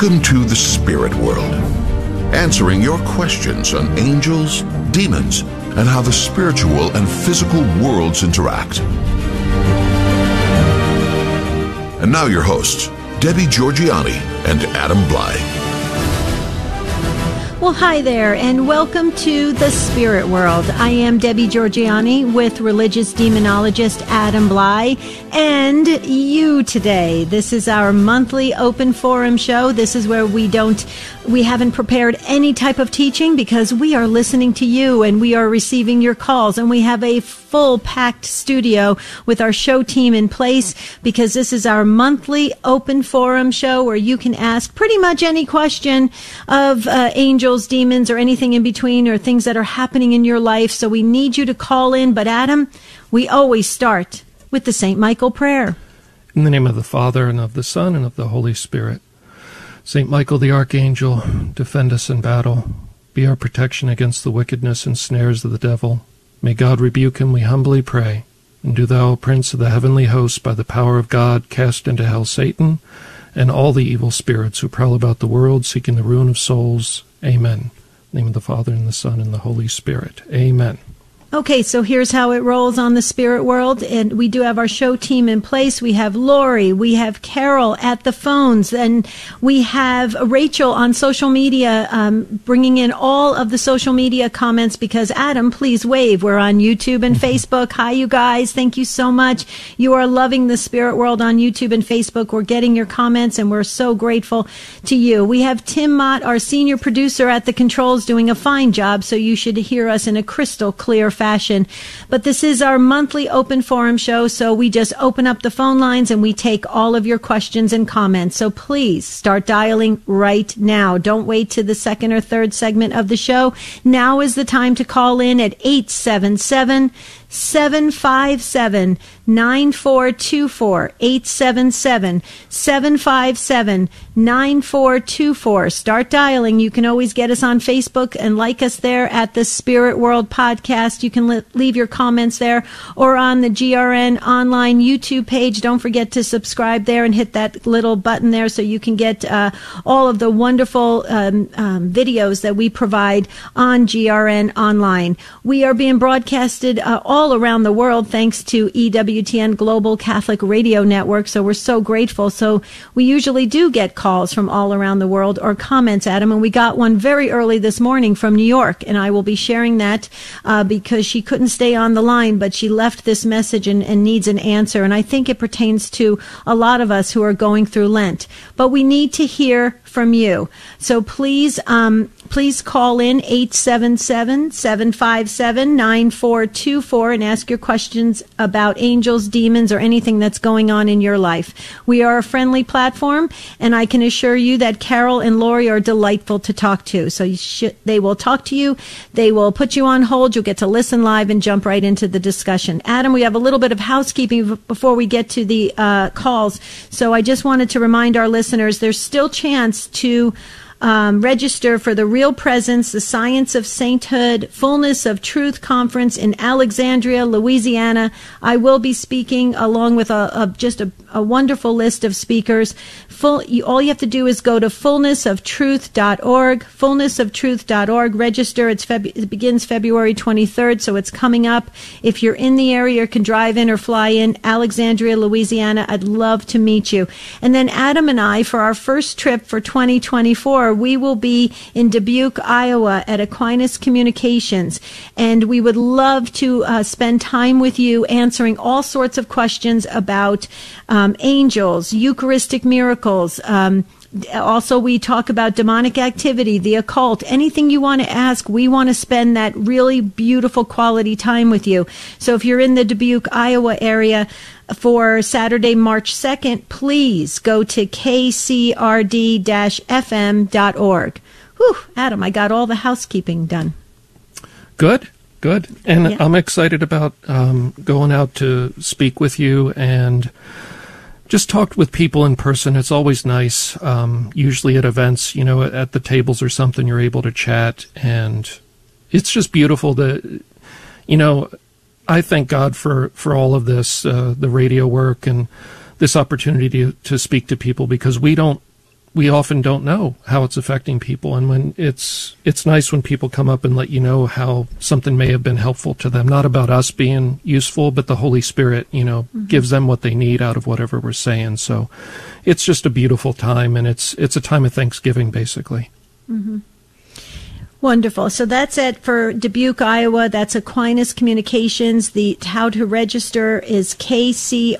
Welcome to the spirit world, answering your questions on angels, demons, and how the spiritual and physical worlds interact. And now your hosts, Debbie Georgianni and Adam Blai. Well, hi there, and welcome to the spirit world. I am Debbie Georgianni with religious demonologist Adam Blai and you today. This is our monthly open forum show. This is where we don't, we haven't prepared any type of teaching because we are listening to you and we are receiving your calls, and we have a full packed studio with our show team in place because this is our monthly open forum show where you can ask pretty much any question of uh, angels demons, or anything in between, or things that are happening in your life. So we need you to call in. But Adam, we always start with the St. Michael prayer. In the name of the Father, and of the Son, and of the Holy Spirit. St. Michael the Archangel, defend us in battle. Be our protection against the wickedness and snares of the devil. May God rebuke him, we humbly pray. And do thou, Prince of the heavenly host, by the power of God, cast into hell Satan and all the evil spirits who prowl about the world seeking the ruin of souls. Amen. name of the Father and the Son and the Holy Spirit. Amen. Okay, so here's how it rolls on the spirit world. And we do have our show team in place. We have Lori, we have Carol at the phones, and we have Rachel on social media, um, bringing in all of the social media comments because Adam, please wave. We're on YouTube and Facebook. Hi, you guys. Thank you so much. You are loving the spirit world on YouTube and Facebook. We're getting your comments and we're so grateful to you. We have Tim Mott, our senior producer at the controls, doing a fine job. So you should hear us in a crystal clear fashion. But this is our monthly open forum show, so we just open up the phone lines and we take all of your questions and comments. So please start dialing right now. Don't wait to the second or third segment of the show. Now is the time to call in at 877 757 9424 877 757 9424. Start dialing. You can always get us on Facebook and like us there at the Spirit World Podcast. You can leave your comments there or on the GRN online YouTube page. Don't forget to subscribe there and hit that little button there so you can get uh, all of the wonderful um, um, videos that we provide on GRN online. We are being broadcasted uh, all all around the world thanks to EWTN Global Catholic Radio Network. So we're so grateful. So we usually do get calls from all around the world or comments, Adam. And we got one very early this morning from New York. And I will be sharing that uh, because she couldn't stay on the line, but she left this message and, and needs an answer. And I think it pertains to a lot of us who are going through Lent. But we need to hear from you. So please, um, please call in 877-757-9424 and ask your questions about angels, demons, or anything that's going on in your life. We are a friendly platform, and I can assure you that Carol and Lori are delightful to talk to. So they will talk to you. They will put you on hold. You'll get to listen live and jump right into the discussion. Adam, we have a little bit of housekeeping before we get to the uh, calls. So I just wanted to remind our listeners there's still chance to um, register for the Real Presence, the Science of Sainthood, Fullness of Truth Conference in Alexandria, Louisiana. I will be speaking along with a, a just a, a, wonderful list of speakers. Full, you, all you have to do is go to fullnessoftruth.org, fullnessoftruth.org. Register. Feb, it begins February 23rd, so it's coming up. If you're in the area can drive in or fly in, Alexandria, Louisiana, I'd love to meet you. And then Adam and I, for our first trip for 2024, we will be in Dubuque, Iowa at Aquinas Communications. And we would love to uh, spend time with you answering all sorts of questions about um, angels, Eucharistic miracles, um, also we talk about demonic activity the occult anything you want to ask we want to spend that really beautiful quality time with you so if you're in the dubuque iowa area for Saturday, March 2nd, please go to kcrd fm.org. Whew, Adam, I got all the housekeeping done. Good, good. And yeah. I'm excited about um, going out to speak with you and just talk with people in person. It's always nice. Um, usually at events, you know, at the tables or something, you're able to chat. And it's just beautiful to, you know, I thank God for, for all of this, uh, the radio work and this opportunity to, to speak to people because we don't we often don't know how it's affecting people and when it's it's nice when people come up and let you know how something may have been helpful to them not about us being useful but the holy spirit you know mm-hmm. gives them what they need out of whatever we're saying so it's just a beautiful time and it's it's a time of thanksgiving basically mm-hmm. Wonderful. So that's it for Dubuque, Iowa. That's Aquinas Communications. The how to register is kcrd-fm.org,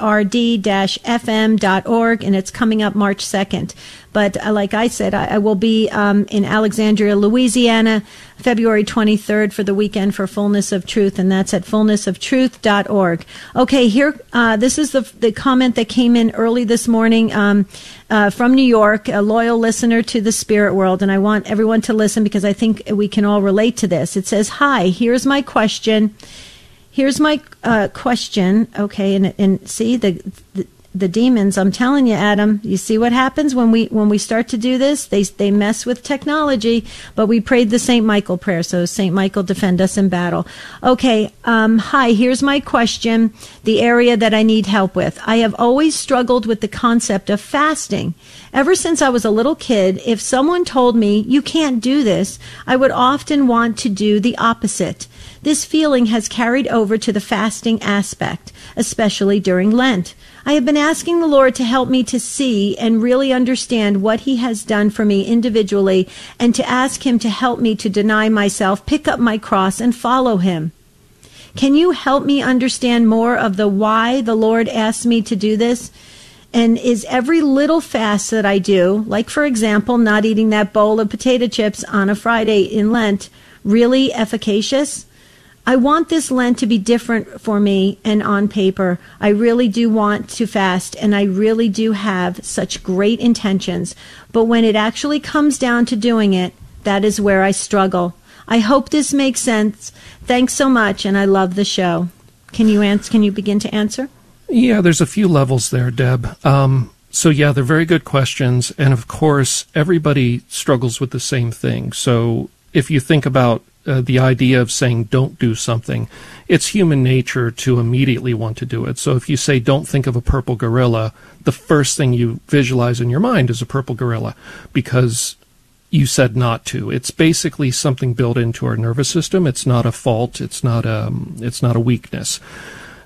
and it's coming up March 2nd. But uh, like I said, I, I will be um, in Alexandria, Louisiana, February 23rd for the weekend for Fullness of Truth, and that's at fullnessoftruth.org. Okay, here, uh, this is the, the comment that came in early this morning um, uh, from New York, a loyal listener to the spirit world, and I want everyone to listen because I think we can all relate to this. It says, Hi, here's my question. Here's my uh, question. Okay, and, and see, the, the the demons. I'm telling you adam you see what happens when we when we start to do this? They they mess with technology but we prayed the saint michael prayer so saint michael defend us in battle. Okay um, hi here's my question the area that i need help with. I have always struggled with the concept of fasting. Ever since i was a little kid if someone told me you can't do this i would often want to do the opposite. This feeling has carried over to the fasting aspect especially during lent I have been asking the Lord to help me to see and really understand what He has done for me individually and to ask Him to help me to deny myself, pick up my cross, and follow Him. Can you help me understand more of the why the Lord asked me to do this? And is every little fast that I do, like for example, not eating that bowl of potato chips on a Friday in Lent, really efficacious? I want this Lent to be different for me and on paper. I really do want to fast and I really do have such great intentions. But when it actually comes down to doing it, that is where I struggle. I hope this makes sense. Thanks so much and I love the show. Can you answer, can you begin to answer? Yeah, there's a few levels there, Deb. Um, so yeah, they're very good questions and of course everybody struggles with the same thing. So if you think about uh, the idea of saying don't do something, it's human nature to immediately want to do it. So if you say don't think of a purple gorilla, the first thing you visualize in your mind is a purple gorilla because you said not to. It's basically something built into our nervous system. It's not a fault. It's not a, um, it's not a weakness.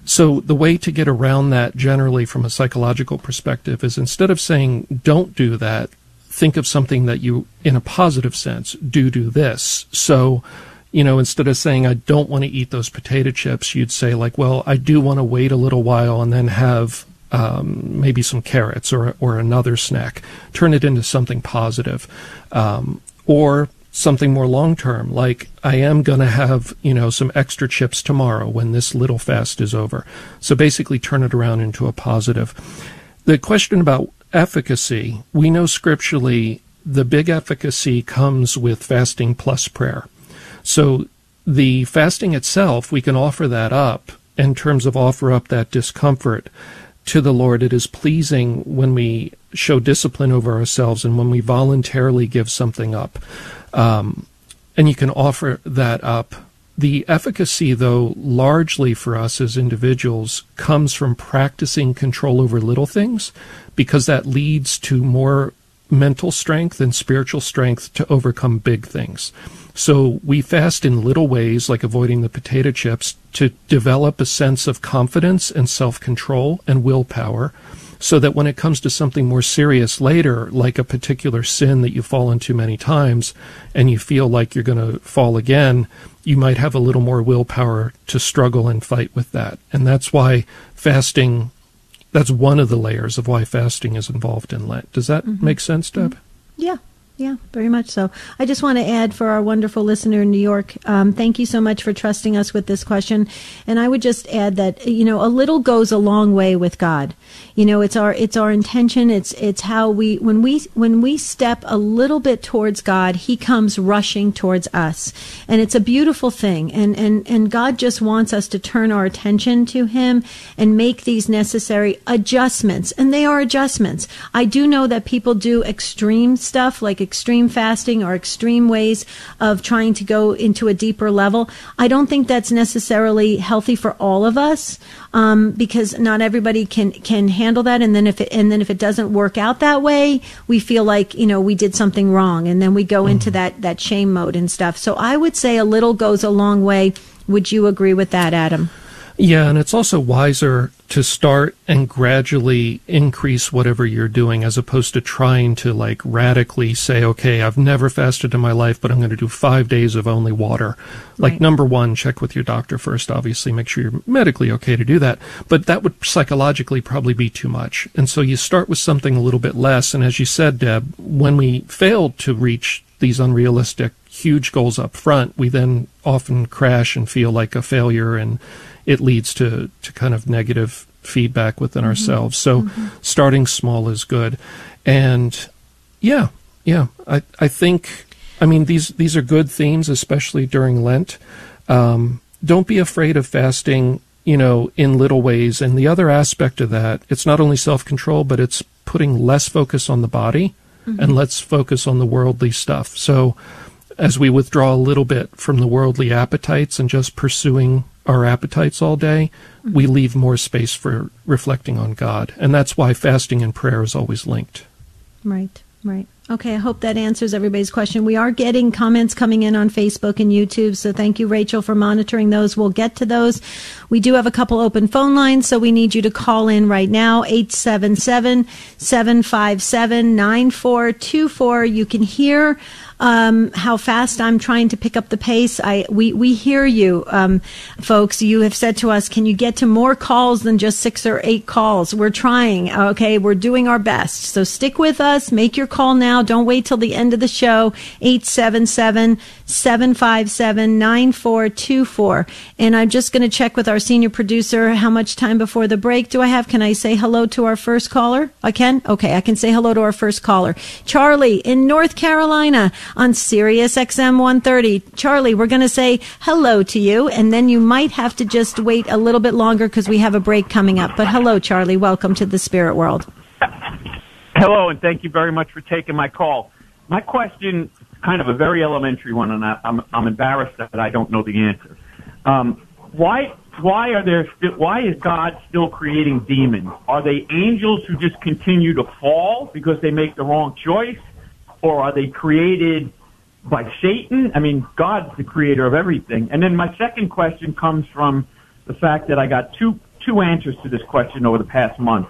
So the way to get around that generally from a psychological perspective is instead of saying don't do that, think of something that you, in a positive sense, do do this. So, you know, instead of saying, I don't want to eat those potato chips, you'd say, like, well, I do want to wait a little while and then have um, maybe some carrots or, or another snack. Turn it into something positive. Um, or something more long term, like I am going to have, you know, some extra chips tomorrow when this little fast is over. So basically turn it around into a positive. The question about efficacy, we know scripturally the big efficacy comes with fasting plus prayer. So the fasting itself, we can offer that up in terms of offer up that discomfort to the Lord. It is pleasing when we show discipline over ourselves and when we voluntarily give something up. Um, and you can offer that up the efficacy, though, largely for us as individuals, comes from practicing control over little things because that leads to more mental strength and spiritual strength to overcome big things. So we fast in little ways, like avoiding the potato chips, to develop a sense of confidence and self control and willpower so that when it comes to something more serious later, like a particular sin that you fall into many times and you feel like you're going to fall again, you might have a little more willpower to struggle and fight with that. And that's why fasting, that's one of the layers of why fasting is involved in Lent. Does that mm-hmm. make sense, Deb? Mm-hmm. Yeah, yeah, very much so. I just want to add for our wonderful listener in New York, um, thank you so much for trusting us with this question. And I would just add that you know a little goes a long way with God. You know, it's our it's our intention. It's it's how we when we when we step a little bit towards God, He comes rushing towards us, and it's a beautiful thing. And and and God just wants us to turn our attention to Him and make these necessary adjustments. And they are adjustments. I do know that people do extreme stuff like extreme fasting or extreme ways of trying to go into a deeper level. I don't think that's necessarily healthy for all of us um, because not everybody can can handle that. And then if it, and then if it doesn't work out that way, we feel like you know we did something wrong, and then we go mm-hmm. into that that shame mode and stuff. So I would say a little goes a long way. Would you agree with that, Adam? Yeah, and it's also wiser to start and gradually increase whatever you're doing as opposed to trying to like radically say, okay, I've never fasted in my life, but I'm going to do five days of only water. Like, right. number one, check with your doctor first, obviously, make sure you're medically okay to do that. But that would psychologically probably be too much. And so you start with something a little bit less. And as you said, Deb, when we failed to reach these unrealistic, huge goals up front, we then often crash and feel like a failure and it leads to, to kind of negative feedback within mm-hmm. ourselves. So mm-hmm. starting small is good. And yeah, yeah, I, I think, I mean, these, these are good themes, especially during Lent. Um, don't be afraid of fasting, you know, in little ways. And the other aspect of that, it's not only self control, but it's putting less focus on the body mm-hmm. and let's focus on the worldly stuff. So as we withdraw a little bit from the worldly appetites and just pursuing our appetites all day, we leave more space for reflecting on God. And that's why fasting and prayer is always linked. Right, right. Okay, I hope that answers everybody's question. We are getting comments coming in on Facebook and YouTube, so thank you, Rachel, for monitoring those. We'll get to those. We do have a couple open phone lines, so we need you to call in right now, 877 757 9424. You can hear um, how fast I'm trying to pick up the pace. I we we hear you, um, folks. You have said to us, can you get to more calls than just six or eight calls? We're trying. Okay, we're doing our best. So stick with us. Make your call now. Don't wait till the end of the show. 877 757 9424. And I'm just going to check with our senior producer how much time before the break do I have? Can I say hello to our first caller? I can? Okay, I can say hello to our first caller. Charlie in North Carolina on Sirius XM 130. Charlie, we're going to say hello to you, and then you might have to just wait a little bit longer because we have a break coming up. But hello, Charlie. Welcome to the spirit world. Hello, and thank you very much for taking my call. My question, is kind of a very elementary one, and I, am I'm, I'm embarrassed that I don't know the answer. Um, why why are there why is God still creating demons? Are they angels who just continue to fall because they make the wrong choice? Or are they created by Satan? I mean, God's the creator of everything. And then my second question comes from the fact that I got two two answers to this question over the past month.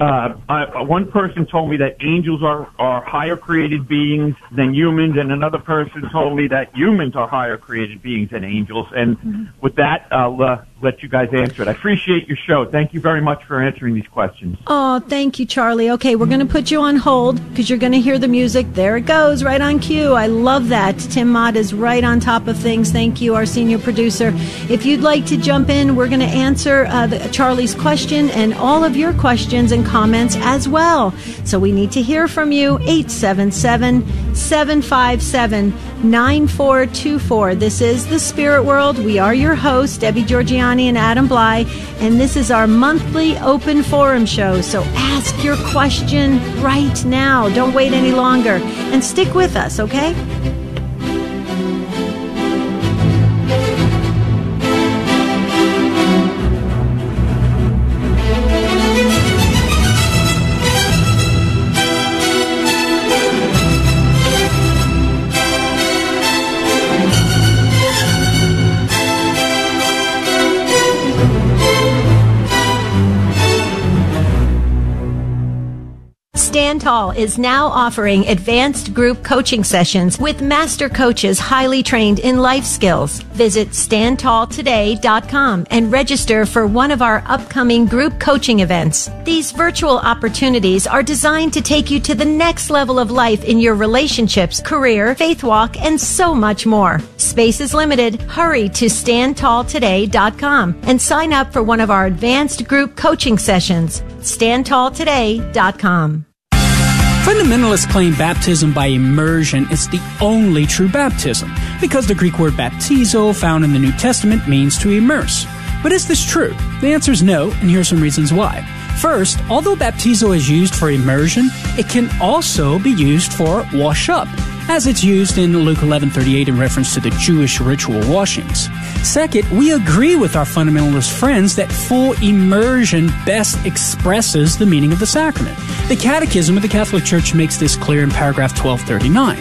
Uh, I, one person told me that angels are, are higher created beings than humans, and another person told me that humans are higher created beings than angels. And mm-hmm. with that, I'll uh, let you guys answer it. I appreciate your show. Thank you very much for answering these questions. Oh, thank you, Charlie. Okay, we're going to put you on hold because you're going to hear the music. There it goes, right on cue. I love that. Tim Mott is right on top of things. Thank you, our senior producer. If you'd like to jump in, we're going to answer uh, the, Charlie's question and all of your questions and comments as well. So we need to hear from you. 877 757 9424. This is The Spirit World. We are your hosts, Debbie Georgianni and Adam Blai, and this is our monthly open forum show. So ask your question right now. Don't wait any longer and stick with us, okay? Stand Tall is now offering advanced group coaching sessions with master coaches highly trained in life skills. Visit standtalltoday.com and register for one of our upcoming group coaching events. These virtual opportunities are designed to take you to the next level of life in your relationships, career, faith walk, and so much more. Space is limited. Hurry to standtalltoday.com and sign up for one of our advanced group coaching sessions. standtalltoday.com. Fundamentalists claim baptism by immersion is the only true baptism, because the Greek word baptizo, found in the New Testament, means to immerse. But is this true? The answer is no, and here are some reasons why. First, although baptizo is used for immersion, it can also be used for wash up, as it's used in Luke 11:38 in reference to the Jewish ritual washings. Second, we agree with our fundamentalist friends that full immersion best expresses the meaning of the sacrament. The Catechism of the Catholic Church makes this clear in paragraph 1239.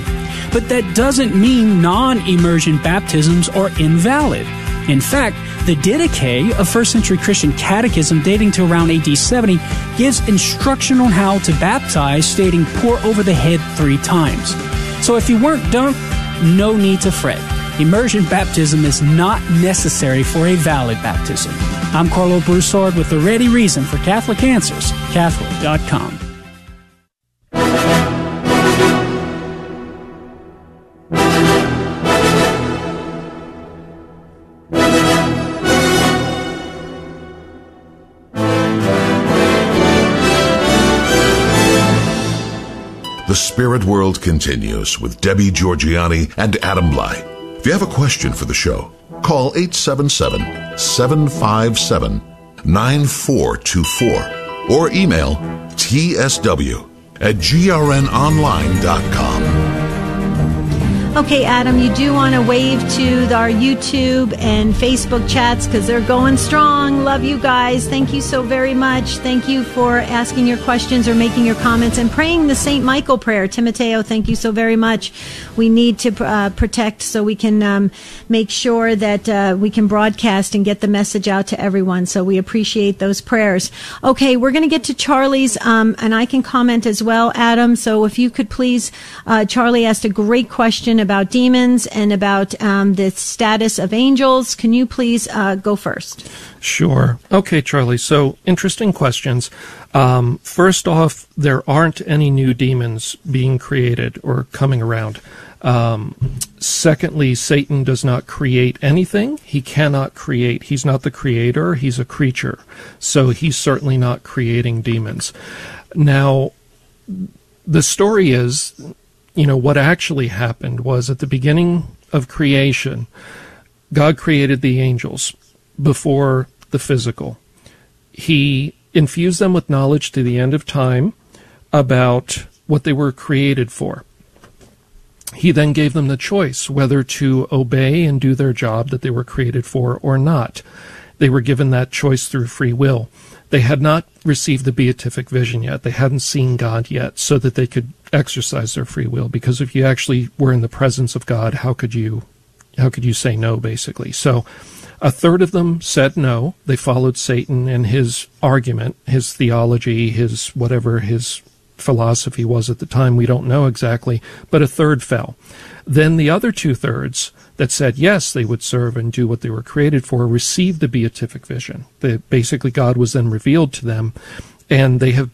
But that doesn't mean non-immersion baptisms are invalid. In fact, the Didache, a first century Christian catechism dating to around AD 70, gives instruction on how to baptize, stating pour over the head three times. So if you weren't dunked, no need to fret. Immersion baptism is not necessary for a valid baptism. I'm Karlo Broussard with the ready reason for Catholic Answers, Catholic.com. Spirit World continues with Debbie Georgianni and Adam Blai. If you have a question for the show, call 877 757 9424 or email tsw at grnonline.com. Okay, Adam, you do want to wave to our YouTube and Facebook chats because they're going strong. Love you guys. Thank you so very much. Thank you for asking your questions or making your comments and praying the St. Michael prayer. Timoteo, thank you so very much. We need to uh, protect so we can um, make sure that uh, we can broadcast and get the message out to everyone. So we appreciate those prayers. Okay, we're going to get to Charlie's, um, and I can comment as well, Adam. So if you could please, uh, Charlie asked a great question about demons and about um, the status of angels. Can you please uh, go first? Sure. Okay, Charlie. So, interesting questions. Um, first off, there aren't any new demons being created or coming around. Um, secondly, Satan does not create anything. He cannot create. He's not the creator. He's a creature. So he's certainly not creating demons. Now, the story is you know, what actually happened was at the beginning of creation, God created the angels before the physical. He infused them with knowledge to the end of time about what they were created for. He then gave them the choice whether to obey and do their job that they were created for or not. They were given that choice through free will. They had not received the beatific vision yet. They hadn't seen God yet, so that they could exercise their free will. Because if you actually were in the presence of God, how could you, how could you say no? Basically, so a third of them said no. They followed Satan and his argument, his theology, his whatever his philosophy was at the time. We don't know exactly, but a third fell. Then the other two thirds that said yes, they would serve and do what they were created for received the beatific vision. That basically God was then revealed to them, and they have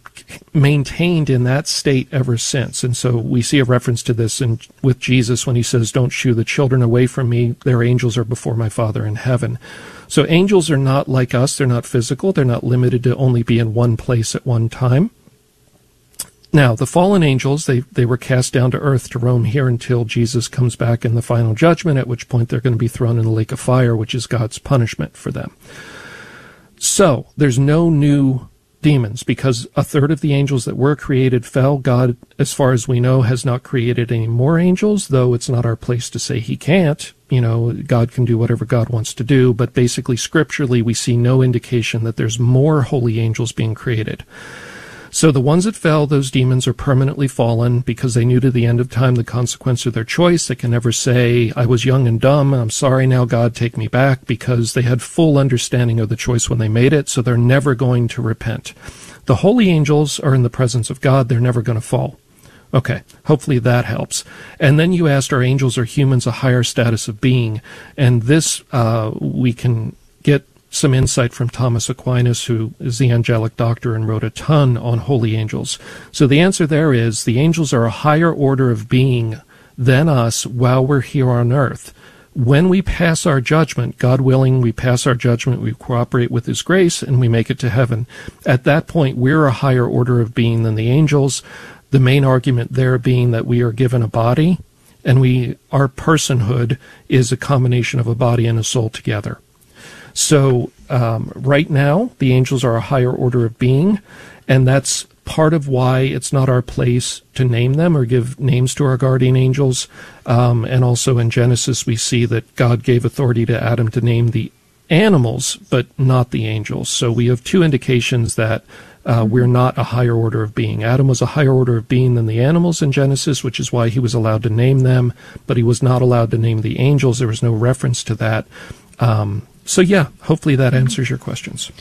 maintained in that state ever since. And so we see a reference to this in, with Jesus when he says, Don't shoo the children away from me. Their angels are before my Father in heaven. So angels are not like us. They're not physical. They're not limited to only be in one place at one time. Now, the fallen angels, they, they were cast down to earth to roam here until Jesus comes back in the final judgment, at which point they're going to be thrown in the lake of fire, which is God's punishment for them. So, there's no new demons because a third of the angels that were created fell. God, as far as we know, has not created any more angels, though it's not our place to say he can't. You know, God can do whatever God wants to do, but basically, scripturally, we see no indication that there's more holy angels being created. So the ones that fell, those demons are permanently fallen because they knew to the end of time the consequence of their choice. They can never say, I was young and dumb, and I'm sorry now, God, take me back, because they had full understanding of the choice when they made it, so they're never going to repent. The holy angels are in the presence of God, they're never going to fall. Okay, hopefully that helps. And then you asked, are angels or humans a higher status of being? And this uh, we can get some insight from Thomas Aquinas, who is the angelic doctor and wrote a ton on holy angels. So the answer there is the angels are a higher order of being than us while we're here on earth. When we pass our judgment, God willing, we pass our judgment, we cooperate with His grace, and we make it to heaven. At that point, we're a higher order of being than the angels. The main argument there being that we are given a body, and we our personhood is a combination of a body and a soul together. So um, right now, the angels are a higher order of being, and that's part of why it's not our place to name them or give names to our guardian angels. Um, and also in Genesis, we see that God gave authority to Adam to name the animals, but not the angels. So we have two indications that uh, we're not a higher order of being. Adam was a higher order of being than the animals in Genesis, which is why he was allowed to name them, but he was not allowed to name the angels. There was no reference to that. Um, so, yeah, hopefully that answers your questions.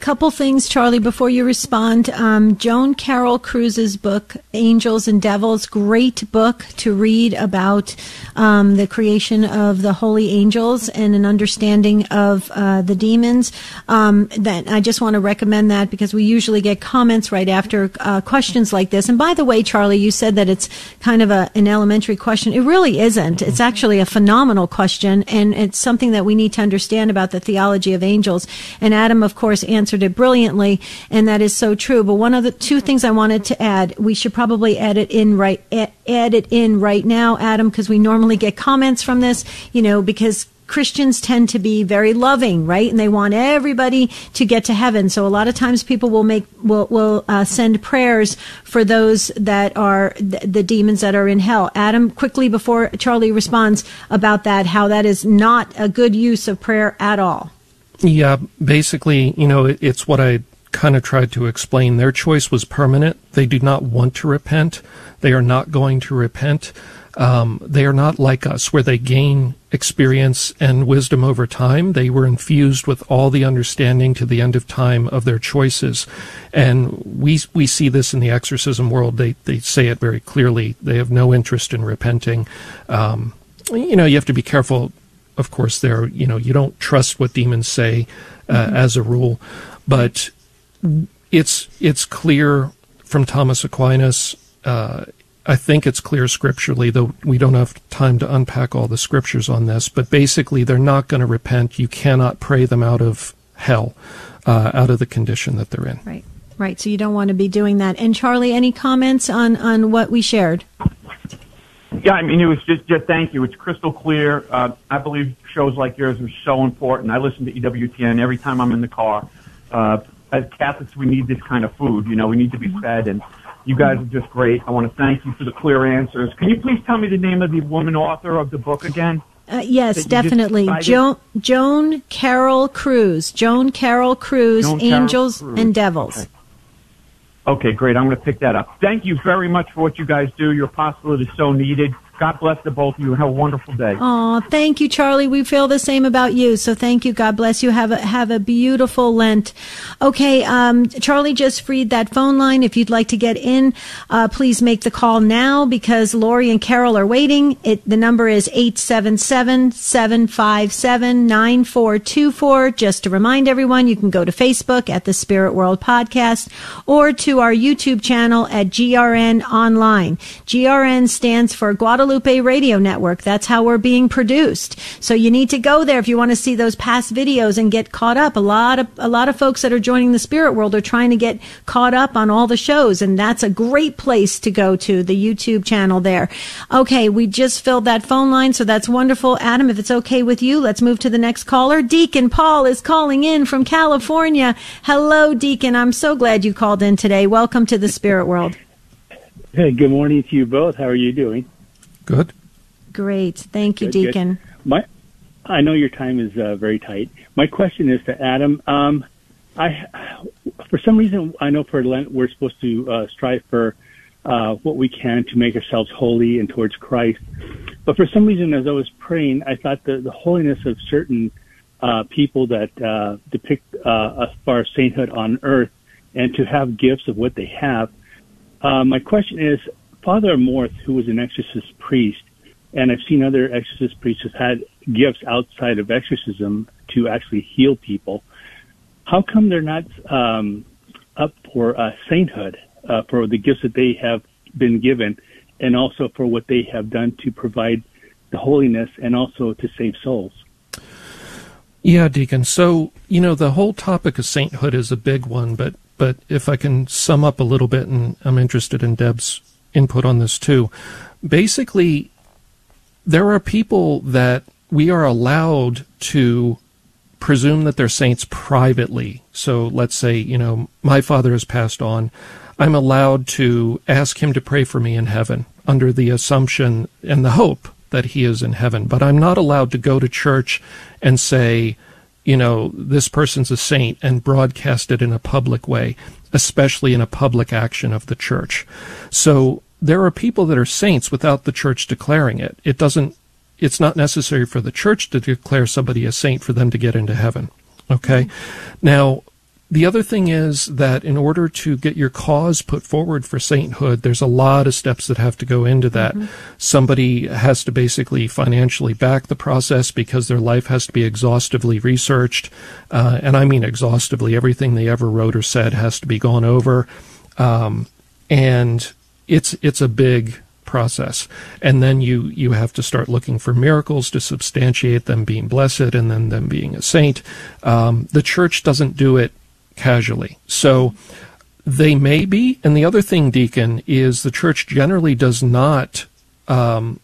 Couple things, Charlie, before you respond. Um, Joan Carroll Cruz's book, Angels and Devils, great book to read about um, the creation of the holy angels and an understanding of uh, the demons. Um, that I just want to recommend that because we usually get comments right after uh, questions like this. And by the way, Charlie, you said that it's kind of a, an elementary question. It really isn't. It's actually a phenomenal question, and it's something that we need to understand about the theology of angels. And Adam, of course, answered answered it brilliantly, and that is so true. But one of the two things I wanted to add, we should probably add it in right add it in right now, Adam, because we normally get comments from this, you know, because Christians tend to be very loving, right? And they want everybody to get to heaven. So a lot of times people will make will will uh, send prayers for those that are th- the demons that are in hell. Adam, quickly before Charlie responds about that, how that is not a good use of prayer at all. Yeah, basically, you know, it, it's what I kind of tried to explain. Their choice was permanent. They do not want to repent. They are not going to repent. Um, they are not like us, where they gain experience and wisdom over time. They were infused with all the understanding to the end of time of their choices, and we we see this in the exorcism world. They they say it very clearly. They have no interest in repenting. Um, you know, you have to be careful of course, there, you know, you don't trust what demons say uh, mm-hmm. as a rule, but it's it's clear from Thomas Aquinas. Uh, I think it's clear scripturally, though we don't have time to unpack all the scriptures on this. But basically, they're not going to repent. You cannot pray them out of hell, uh, out of the condition that they're in. Right, right. So you don't want to be doing that. And Charlie, any comments on on what we shared? Yeah, I mean, it was just, just thank you. It's crystal clear. Uh, I believe shows like yours are so important. I listen to EWTN every time I'm in the car. Uh, as Catholics, we need this kind of food. You know, we need to be fed, and you guys are just great. I want to thank you for the clear answers. Can you please tell me the name of the woman author of the book again? Uh, yes, definitely. Joan, Joan Carroll Cruz. Joan Carroll Cruz, Joan Angels Carroll Cruz. and Devils. Okay. Okay, great. I'm going to pick that up. Thank you very much for what you guys do. Your apostolate is so needed. God bless the both of you. Have a wonderful day. Oh, thank you, Charlie. We feel the same about you. So thank you. God bless you. Have a have a beautiful Lent. Okay, um, Charlie just freed that phone line. If you'd like to get in, uh, please make the call now because Lori and Carol are waiting. It the number is 877-757-9424. Just to remind everyone, you can go to Facebook at the Spirit World Podcast or to our YouTube channel at GRN Online. GRN stands for Guadalupe Guadalupe Radio Network. That's how we're being produced. So you need to go there if you want to see those past videos and get caught up. A lot of a lot of folks that are joining the spirit world are trying to get caught up on all the shows, and that's a great place to go to the YouTube channel there. Okay, we just filled that phone line, so that's wonderful. Adam, if it's okay with you, let's move to the next caller. Deacon Paul is calling in from California. Hello, Deacon. I'm so glad you called in today. Welcome to the spirit world. Hey, good morning to you both. How are you doing? Good. Great. Thank you, good, Deacon. Good. My, I know your time is uh, very tight. My question is to Adam. Um, I, for some reason, I know for Lent we're supposed to uh, strive for uh, what we can to make ourselves holy and towards Christ. But for some reason, as I was praying, I thought the, the holiness of certain uh, people that uh, depict uh, as far as sainthood on earth and to have gifts of what they have. Uh, my question is, Father Amorth, who was an exorcist priest, and I've seen other exorcist priests who've had gifts outside of exorcism to actually heal people. How come they're not um, up for uh, sainthood uh, for the gifts that they have been given, and also for what they have done to provide the holiness and also to save souls? Yeah, Deacon. So you know the whole topic of sainthood is a big one, but but if I can sum up a little bit, and I'm interested in Deb's input on this too. Basically, there are people that we are allowed to presume that they're saints privately. So let's say, you know, my father has passed on. I'm allowed to ask him to pray for me in heaven under the assumption and the hope that he is in heaven. But I'm not allowed to go to church and say, you know, this person's a saint and broadcast it in a public way, especially in a public action of the church. So there are people that are saints without the church declaring it. It doesn't it's not necessary for the church to declare somebody a saint for them to get into heaven. Okay? Mm-hmm. Now, the other thing is that in order to get your cause put forward for sainthood, there's a lot of steps that have to go into that. Mm-hmm. Somebody has to basically financially back the process because their life has to be exhaustively researched. Uh, and I mean exhaustively. Everything they ever wrote or said has to be gone over. Um, and it's, it's a big process. And then you, you have to start looking for miracles to substantiate them being blessed and then them being a saint. Um, the church doesn't do it casually. So they may be. And the other thing, Deacon, is the church generally does not um,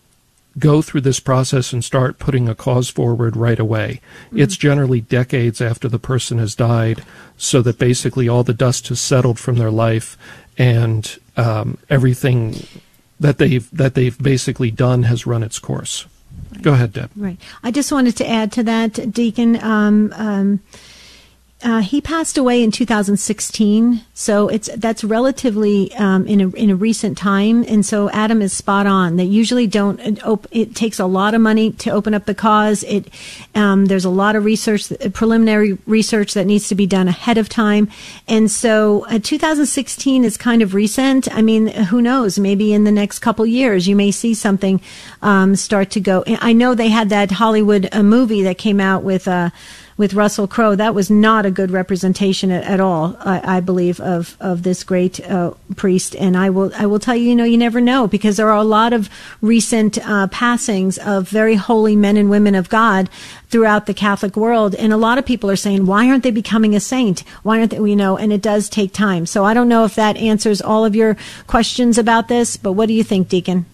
go through this process and start putting a cause forward right away. Mm-hmm. It's generally decades after the person has died, so that basically all the dust has settled from their life and um, everything that they've that they've basically done has run its course. Right. Go ahead, Deb. Right. I just wanted to add to that, Deacon. Um, um, uh, he passed away in 2016, so it's that's relatively um, in a in a recent time, and so Adam is spot on. They usually don't. Op- it takes a lot of money to open up the cause. It um, there's a lot of research, preliminary research that needs to be done ahead of time, and so uh, 2016 is kind of recent. I mean, who knows? Maybe in the next couple years, you may see something um, start to go. I know they had that Hollywood uh, movie that came out with. Uh, with Russell Crowe, that was not a good representation at, at all, I, I, believe, of of this great uh, priest. And I will I will tell you, you know, you never know because there are a lot of recent uh, passings of very holy men and women of God throughout the Catholic world, and a lot of people are saying, why aren't they becoming a saint? Why aren't they? You know, and it does take time. So I don't know if that answers all of your questions about this, but what do you think, Deacon?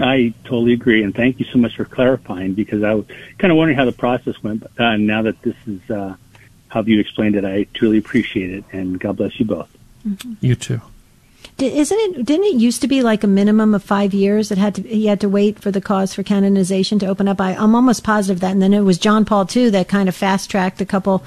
I totally agree, and thank you so much for clarifying because I was kind of wondering how the process went. But uh, now that this is uh, how you explained it, I truly appreciate it, and God bless you both. Mm-hmm. You too. Isn't it? Didn't it used to be like a minimum of five years that had to he had to wait for the cause for canonization to open up? I, I'm almost positive that, and then it was John Paul II that kind of fast tracked a couple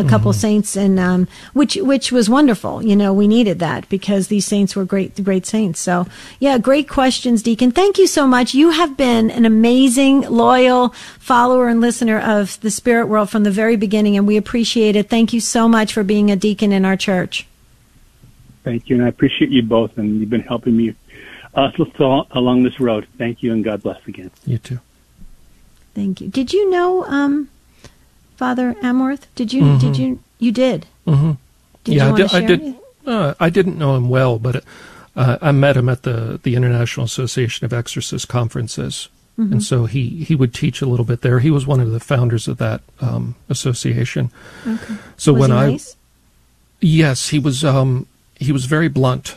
a couple mm-hmm. saints, and um, which which was wonderful. You know, we needed that because these saints were great great saints. So yeah, great questions, Deacon. Thank you so much. You have been an amazing, loyal follower and listener of the Spirit World from the very beginning, and we appreciate it. Thank you so much for being a deacon in our church. Thank you, and I appreciate you both, and you've been helping me uh, along this road. Thank you, and God bless again. You too. Thank you. Did you know um, Father Amorth? Did you? Mm-hmm. Did you? You did. Mm-hmm. Did yeah, you I did. I, did uh, I didn't know him well, but uh, I met him at the the International Association of Exorcists conferences, mm-hmm. and so he he would teach a little bit there. He was one of the founders of that um, association. Okay. So was when I nice? yes, he was um, he was very blunt.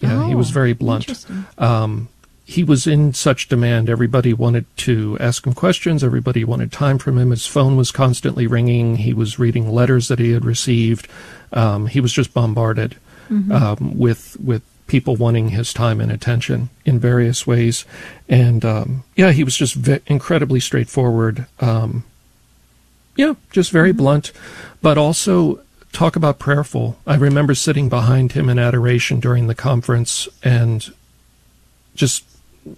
Yeah, oh, he was very blunt. Um, he was in such demand. Everybody wanted to ask him questions. Everybody wanted time from him. His phone was constantly ringing. He was reading letters that he had received. Um, he was just bombarded mm-hmm. um, with with people wanting his time and attention in various ways. And um, yeah, he was just v- incredibly straightforward. Um, yeah, just very mm-hmm. blunt, but also talk about prayerful. I remember sitting behind him in adoration during the conference and just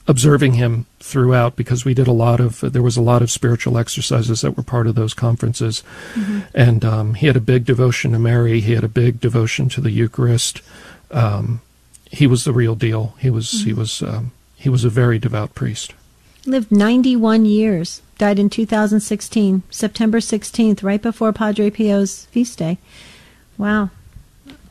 observing him throughout because we did a lot of there was a lot of spiritual exercises that were part of those conferences. Mm-hmm. and um, he had a big devotion to mary. He had a big devotion to the eucharist. Um, he was the real deal. He was mm-hmm. he was um, he was a very devout priest. Lived 91 years. Died in 2016 september 16th right before padre pio's feast day. Wow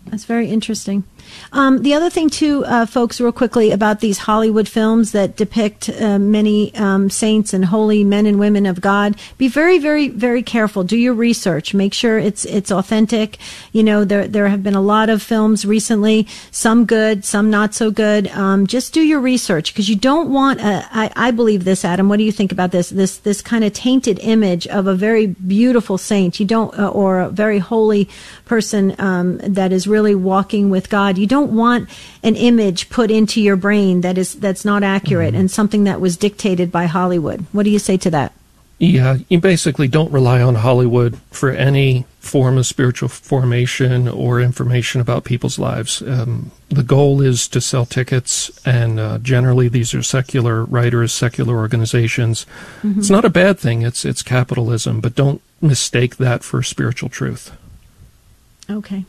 That's very interesting. Um, the other thing, too, uh, folks, real quickly about these Hollywood films that depict uh, many um, saints and holy men and women of God, be very, very, very careful. Do your research. Make sure it's it's authentic. You know, there there have been a lot of films recently, some good, some not so good. Um, just do your research because you don't want. A, I, I believe this, Adam. What do you think about this? This this kind of tainted image of a very beautiful saint. You don't, uh, or a very holy person um, that is really walking with God. You don't want an image put into your brain that is that's not accurate mm-hmm. and something that was dictated by Hollywood. What do you say to that? Yeah, you basically don't rely on Hollywood for any form of spiritual formation or information about people's lives. Um, the goal is to sell tickets, and uh, generally these are secular writers, secular organizations. Mm-hmm. It's not a bad thing. It's it's capitalism, but don't mistake that for spiritual truth. Okay.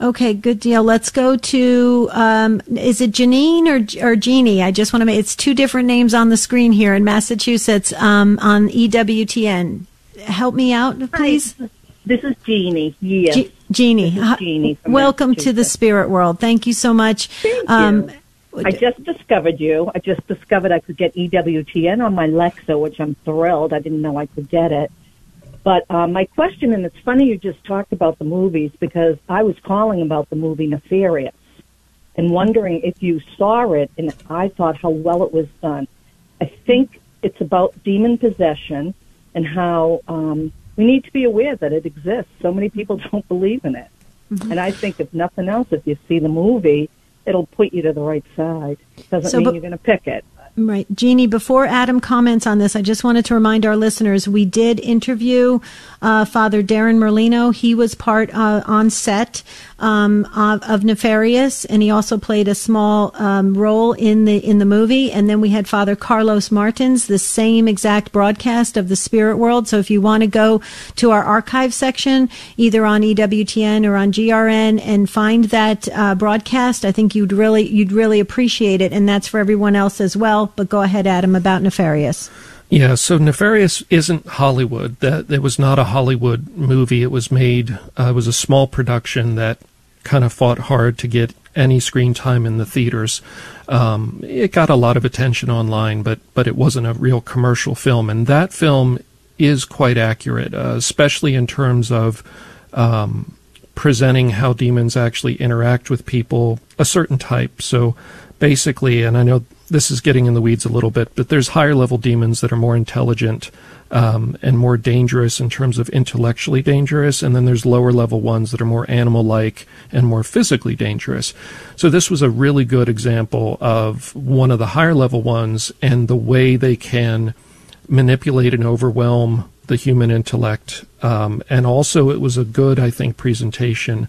Okay, good deal. Let's go to um, is it Janine or or Jeannie? I just want to make it's two different names on the screen here in Massachusetts um, on EWTN. Help me out, please. Hi. This is Jeannie. Yes. Je- Jeannie. Jeannie Welcome to the spirit world. Thank you so much. Thank um, you. I just discovered you. I just discovered I could get EWTN on my Lexa, which I'm thrilled. I didn't know I could get it. But uh, my question, and it's funny you just talked about the movies because I was calling about the movie Nefarious and wondering if you saw it, and I thought how well it was done. I think it's about demon possession and how um, we need to be aware that it exists. So many people don't believe in it. Mm-hmm. And I think if nothing else, if you see the movie, it'll put you to the right side. Doesn't so, mean but, you're going to pick it. Right. Jeannie, before Adam comments on this, I just wanted to remind our listeners we did interview uh, Father Darren Merlino. He was part uh, on set um, of, of, Nefarious, and he also played a small um, role in the in the movie. And then we had Father Carlos Martins, the same exact broadcast of the Spirit World. So if you want to go to our archive section, either on EWTN or on GRN, and find that uh, broadcast, I think you'd really you'd really appreciate it, and that's for everyone else as well. But go ahead, Adam, about Nefarious. Yeah, so Nefarious isn't Hollywood. That it was not a Hollywood movie. It was made. Uh, it was a small production that kind of fought hard to get any screen time in the theaters. Um, it got a lot of attention online, but but it wasn't a real commercial film. And that film is quite accurate, uh, especially in terms of um, presenting how demons actually interact with people, a certain type. So basically, and I know this is getting in the weeds a little bit, but there's higher level demons that are more intelligent um, and more dangerous in terms of intellectually dangerous, and then there's lower level ones that are more animal like and more physically dangerous. So this was a really good example of one of the higher level ones and the way they can manipulate and overwhelm the human intellect. Um, and also, it was a good, I think, presentation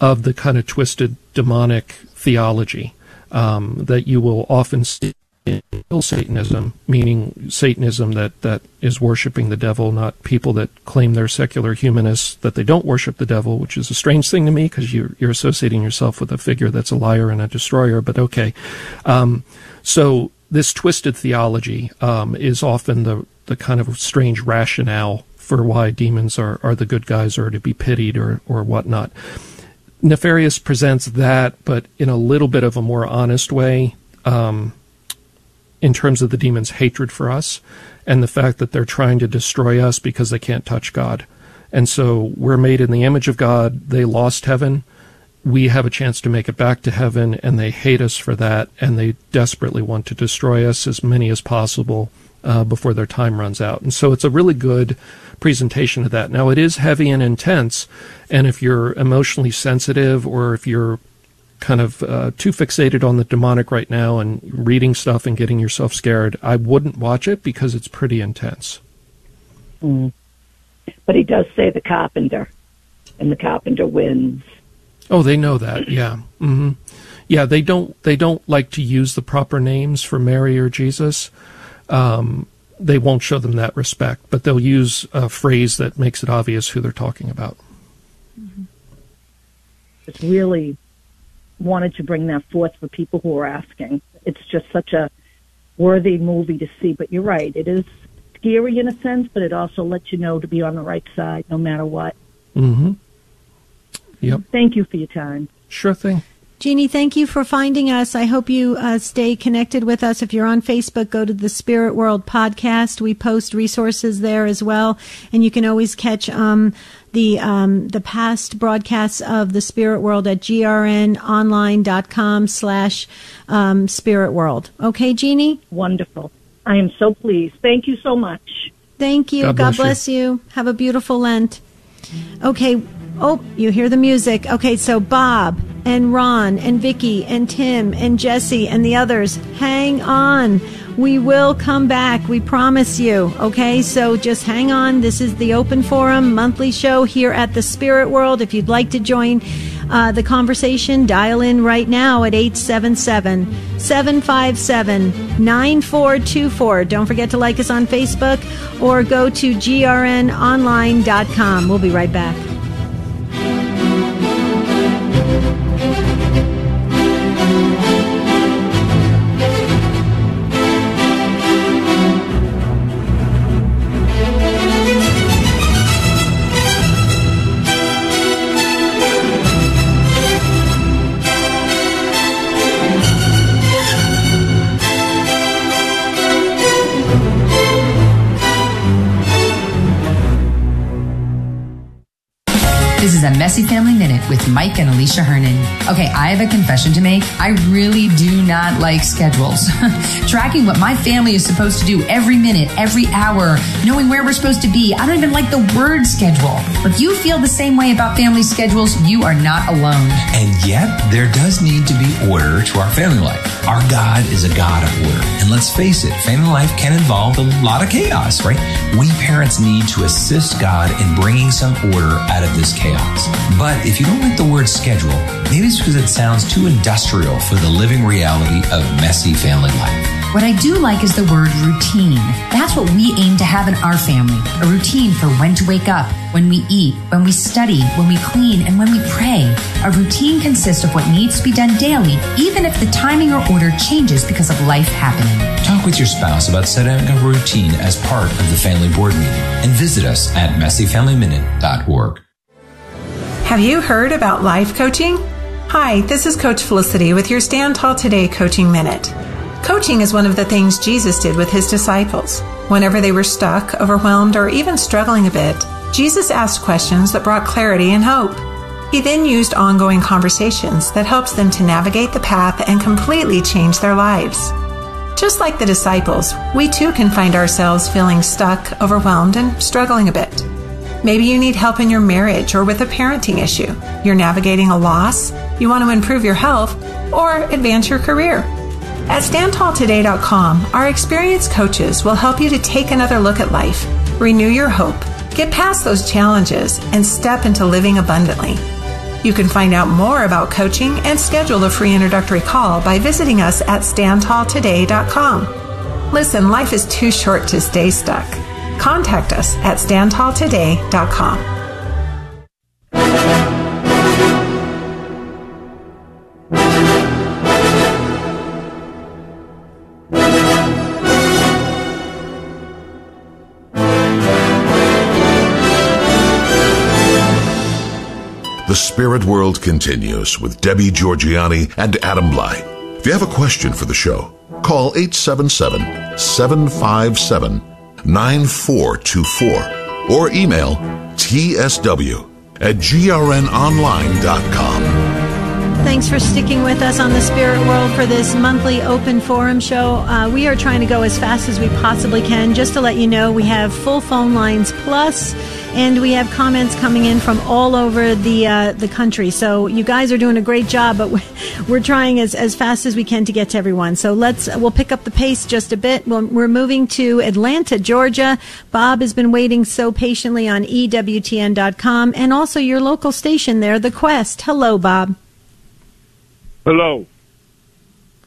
of the kind of twisted demonic theology um, that you will often see in Satanism, meaning Satanism that, that is worshiping the devil, not people that claim they're secular humanists, that they don't worship the devil, which is a strange thing to me because you're, you're associating yourself with a figure that's a liar and a destroyer, but okay. Um, so this twisted theology um, is often the, the kind of strange rationale for why demons are, are the good guys or to be pitied or, or whatnot. Nefarious presents that, but in a little bit of a more honest way, um, in terms of the demon's hatred for us and the fact that they're trying to destroy us because they can't touch God. And so we're made in the image of God. They lost heaven. We have a chance to make it back to heaven, and they hate us for that, and they desperately want to destroy us, as many as possible, uh, before their time runs out. And so it's a really good presentation of that. Now, it is heavy and intense, and if you're emotionally sensitive or if you're kind of uh, too fixated on the demonic right now and reading stuff and getting yourself scared, I wouldn't watch it because it's pretty intense. Mm. But he does say the carpenter, and the carpenter wins. Oh, they know that. Yeah. Mm-hmm. Yeah, they don't. They don't like to use the proper names for Mary or Jesus um, they won't show them that respect, but they'll use a phrase that makes it obvious who they're talking about. Mm-hmm. It's really wanted to bring that forth for people who are asking. It's just such a worthy movie to see. But you're right, it is scary in a sense, but it also lets you know to be on the right side no matter what. Mm-hmm. Yep. Thank you for your time. Sure thing. Jeannie, thank you for finding us. I hope you uh, stay connected with us. If you're on Facebook, go to the Spirit World podcast. We post resources there as well, and you can always catch um, the um, the past broadcasts of the Spirit World at grnonline.com slash um, Spirit World. Okay, Jeannie? Wonderful. I am so pleased. Thank you so much. Thank you. God, God bless, you. you. Have a beautiful Lent. Okay. Oh, you hear the music. Okay, so Bob and Ron and Vicky and Tim and Jesse and the others, hang on. We will come back. We promise you. Okay, so just hang on. This is the Open Forum monthly show here at the Spirit World. If you'd like to join uh, the conversation, dial in right now at 877 757 9424. Don't forget to like us on Facebook or go to grnonline.com. We'll be right back. Family Minute with Mike and Alicia Hernon. Okay, I have a confession to make. I really do not like schedules. Tracking what my family is supposed to do every minute, every hour, knowing where we're supposed to be. I don't even like the word schedule. If you feel the same way about family schedules, you are not alone. And yet, there does need to be order to our family life. Our God is a God of order. And let's face it, family life can involve a lot of chaos, right? We parents need to assist God in bringing some order out of this chaos. But if you don't like the word schedule, maybe it's because it sounds too industrial for the living reality of messy family life. What I do like is the word routine. That's what we aim to have in our family. A routine for when to wake up, when we eat, when we study, when we clean, and when we pray. A routine consists of what needs to be done daily, even if the timing or order changes because of life happening. Talk with your spouse about setting up a routine as part of the family board meeting and visit us at messyfamilyminute.org. Have you heard about life coaching? Hi, this is Coach Felicity with your Stand Tall Today Coaching Minute. Coaching is one of the things Jesus did with his disciples. Whenever they were stuck, overwhelmed, or even struggling a bit, Jesus asked questions that brought clarity and hope. He then used ongoing conversations that helps them to navigate the path and completely change their lives. Just like the disciples, we too can find ourselves feeling stuck, overwhelmed, and struggling a bit. Maybe you need help in your marriage or with a parenting issue. You're navigating a loss, you want to improve your health, or advance your career. At StandTallToday.com, our experienced coaches will help you to take another look at life, renew your hope, get past those challenges, and step into living abundantly. You can find out more about coaching and schedule a free introductory call by visiting us at StandTallToday.com. Listen, life is too short to stay stuck contact us at standtalltoday.com. The Spirit World continues with Debbie Georgianni and Adam Blai. If you have a question for the show, call 877 757 9424 or email tsw at grnonline.com. Thanks for sticking with us on the Spirit World for this monthly open forum show. Uh, we are trying to go as fast as we possibly can. Just to let you know, we have full phone lines plus and we have comments coming in from all over the uh, the country. So you guys are doing a great job, but we're trying as, as fast as we can to get to everyone. So let's we'll pick up the pace just a bit. We're moving to Atlanta, Georgia. Bob has been waiting so patiently on EWTN.com and also your local station there, The Quest. Hello, Bob. Hello.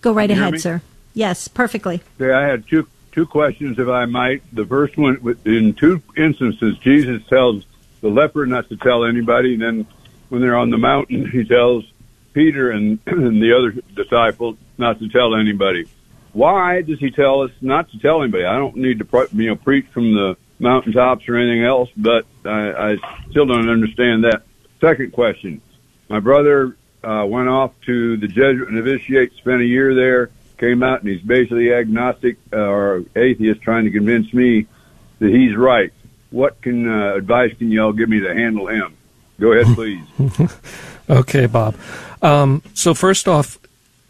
Go right ahead, sir. Yes, perfectly. Okay, I had two two questions, if I might. The first one, in two instances, Jesus tells the leper not to tell anybody. And then when they're on the mountain, he tells Peter and, and the other disciple not to tell anybody. Why does he tell us not to tell anybody? I don't need to you know preach from the mountaintops or anything else, but I, I still don't understand that. Second question: My brother uh, went off to the Jesuit novitiate, spent a year there, came out, and he's basically agnostic uh, or atheist, trying to convince me that he's right. What can uh, advice can y'all give me to handle him? Go ahead, please. okay, Bob. Um, so first off,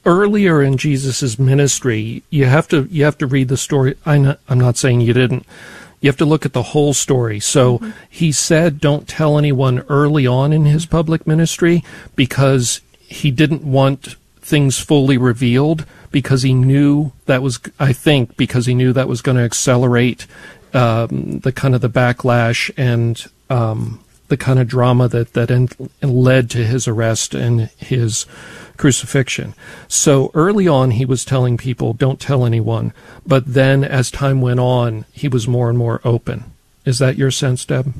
earlier in Jesus' ministry, you have to you have to read the story. I'm not, I'm not saying you didn't. You have to look at the whole story. So mm-hmm. he said, "Don't tell anyone early on in his public ministry," because he didn't want things fully revealed because he knew that was I think because he knew that was going to accelerate um, the kind of the backlash and um, the kind of drama that that led to his arrest and his crucifixion. So early on, he was telling people, "Don't tell anyone." But then, as time went on, he was more and more open. Is that your sense, Deb?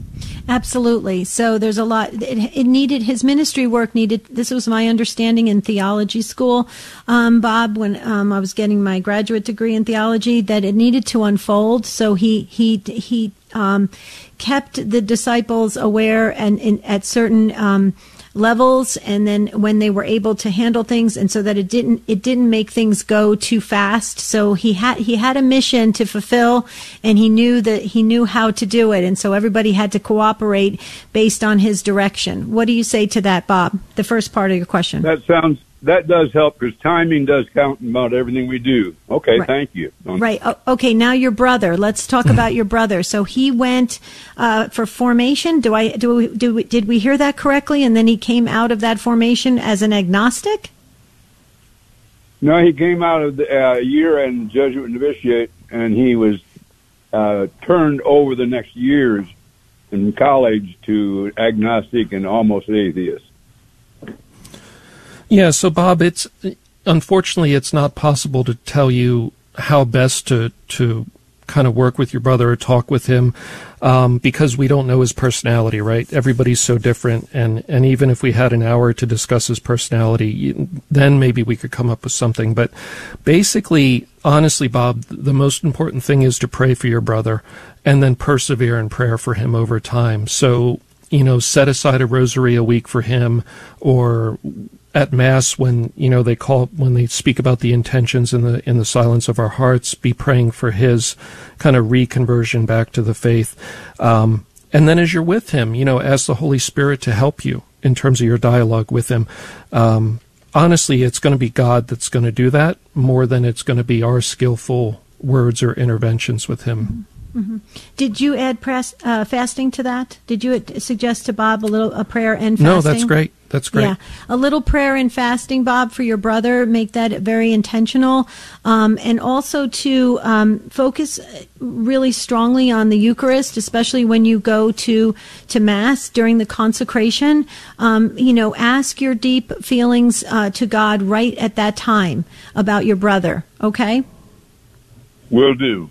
Absolutely. So there's a lot. It, it, needed his ministry work needed. This was my understanding in theology school, um, Bob, when um, I was getting my graduate degree in theology, that it needed to unfold. So he he he um, kept the disciples aware and in, at certain um, levels and then when they were able to handle things and so that it didn't it didn't make things go too fast. So he had he had a mission to fulfill and he knew that he knew how to do it. And so everybody had to cooperate based on his direction. What do you say to that bob? The first part of your question. That sounds that does help because timing does count in about everything we do. Okay, right. thank you. Right. okay, now your brother. Let's talk about your brother. So he went uh, for formation. Do I do we, do we, did we hear that correctly? And then he came out of that formation as an agnostic. No, he came out of the uh, year in Jesuit novitiate, and he was uh, turned over the next years in college to agnostic and almost atheist. Yeah, so Bob, it's unfortunately it's not possible to tell you how best to to kind of work with your brother or talk with him um, because we don't know his personality, right? Everybody's so different, and and even if we had an hour to discuss his personality, then maybe we could come up with something. But basically, honestly, Bob, the most important thing is to pray for your brother and then persevere in prayer for him over time. So you know, set aside a rosary a week for him or at mass when you know they call when they speak about the intentions in the in the silence of our hearts be praying for his kind of reconversion back to the faith um, and then as you're with him you know ask the holy spirit to help you in terms of your dialogue with him um, honestly it's going to be god that's going to do that more than it's going to be our skillful words or interventions with him Mm-hmm. Did you add press, uh, fasting to that? Did you suggest to Bob a little a prayer and fasting? No, that's great. That's great. Yeah, a little prayer and fasting, Bob, for your brother. Make that very intentional, um, and also to um, focus really strongly on the Eucharist, especially when you go to to Mass during the consecration. Um, you know, ask your deep feelings uh, to God right at that time about your brother. Okay. Will do.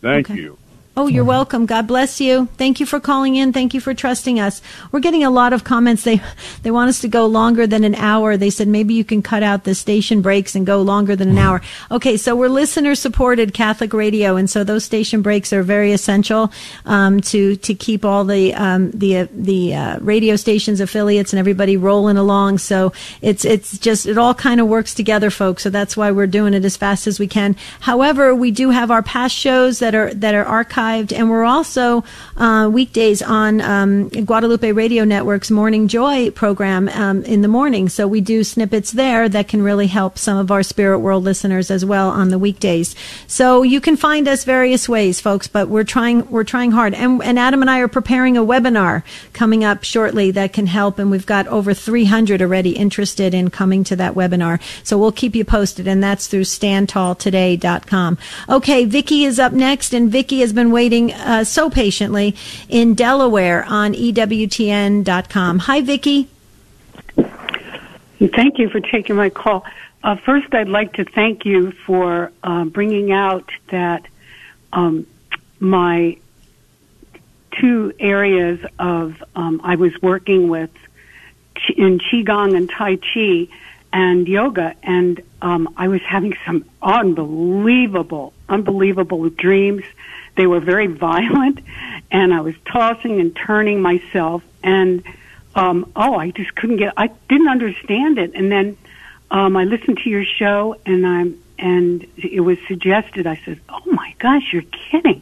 Thank okay. you. Oh, you're welcome. God bless you. Thank you for calling in. Thank you for trusting us. We're getting a lot of comments. They they want us to go longer than an hour. They said maybe you can cut out the station breaks and go longer than an hour. Okay, so we're listener supported Catholic radio, and so those station breaks are very essential um, to to keep all the um, the uh, the uh, radio stations affiliates and everybody rolling along. So it's it's just it all kind of works together, folks. So that's why we're doing it as fast as we can. However, we do have our past shows that are that are archived archived, and we're also uh, weekdays on um, Guadalupe Radio Network's Morning Joy program um, in the morning. So we do snippets there that can really help some of our Spirit World listeners as well on the weekdays. So you can find us various ways, folks, but we're trying we're trying hard. And, and Adam and I are preparing a webinar coming up shortly that can help, and we've got over 300 already interested in coming to that webinar. So we'll keep you posted, and that's through standtalltoday.com. Okay, Vicki is up next, and Vicki has been waiting uh, so patiently in Delaware on EWTN.com. Hi, Vicki. Thank you for taking my call. Uh, first, I'd like to thank you for uh, bringing out that um, my two areas of um, I was working with in qigong and tai chi and yoga, and um, I was having some unbelievable, unbelievable dreams they were very violent, and I was tossing and turning myself. And um, oh, I just couldn't get. I didn't understand it, and then um, I listened to your show, and I'm and it was suggested. I said, "Oh my gosh, you're kidding!"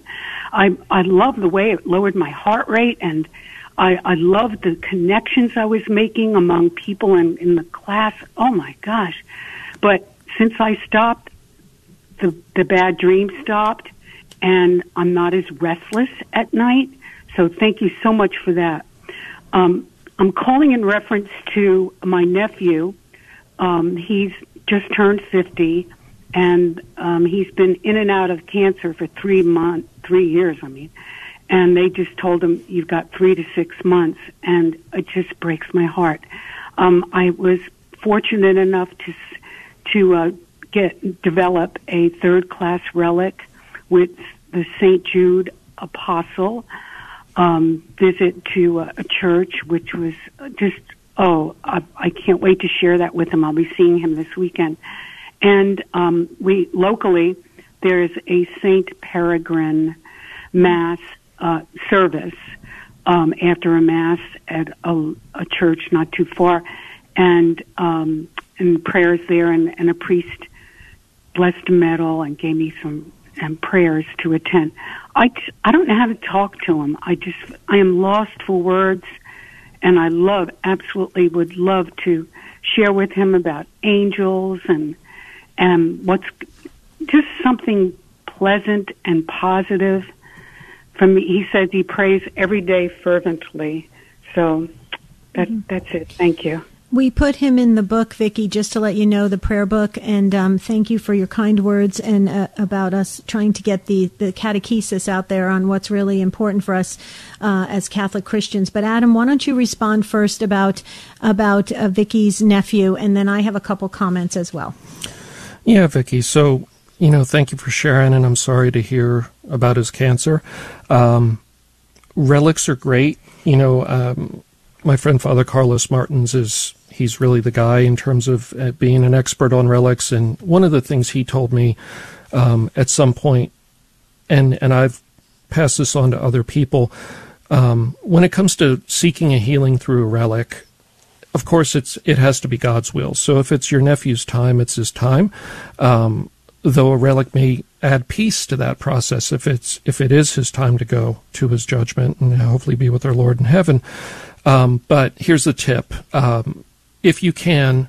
I I love the way it lowered my heart rate, and I I loved the connections I was making among people in in the class. Oh my gosh! But since I stopped, the the bad dreams stopped, and I'm not as restless at night. So thank you so much for that. Um, I'm calling in reference to my nephew. Um, he's just turned 50 and um, he's been in and out of cancer for three months, three years. I mean, and they just told him you've got three to six months, and it just breaks my heart. Um, I was fortunate enough to to uh, get develop a third class relic with the Saint Jude Apostle um, visit to a, a church, which was just oh, I, I can't wait to share that with him. I'll be seeing him this weekend. And um, we locally there is a Saint Peregrine Mass uh, service um, after a mass at a, a, church not too far, and um, and prayers there, and, and a priest blessed a medal and gave me some and prayers to attend. I, I don't know how to talk to him. I just I am lost for words, and I love absolutely would love to share with him about angels and and what's just something pleasant and positive from me. He says he prays every day fervently. So that, mm-hmm. that's it. Thank you. We put him in the book, Vicki, just to let you know, the prayer book. And um, thank you for your kind words and uh, about us trying to get the, the catechesis out there on what's really important for us uh, as Catholic Christians. But Adam, why don't you respond first about about uh, Vicki's nephew, and then I have a couple comments as well. Yeah, Vicki. So, you know, thank you for sharing, and I'm sorry to hear about his cancer. Um, relics are great. You know, um, my friend Father Carlos Martins is he's really the guy in terms of uh, being an expert on relics. And one of the things he told me um, at some point, and and I've passed this on to other people. Um, when it comes to seeking a healing through a relic, of course, it's it has to be God's will. So if it's your nephew's time, it's his time. Um, though a relic may add peace to that process if it's if it is his time to go to his judgment and hopefully be with our Lord in heaven. Um, but here's the tip: um, if you can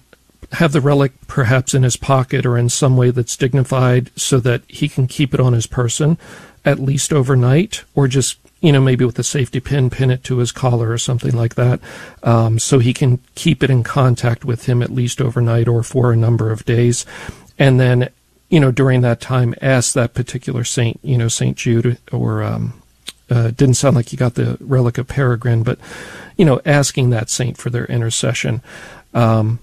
have the relic perhaps in his pocket or in some way that's dignified, so that he can keep it on his person at least overnight, or just you know, maybe with a safety pin, pin it to his collar or something like that, um, so he can keep it in contact with him at least overnight or for a number of days. And then, you know, during that time, ask that particular saint, you know, Saint Jude or, um, uh, didn't sound like you got the relic of Peregrine, but, you know, asking that saint for their intercession. Um,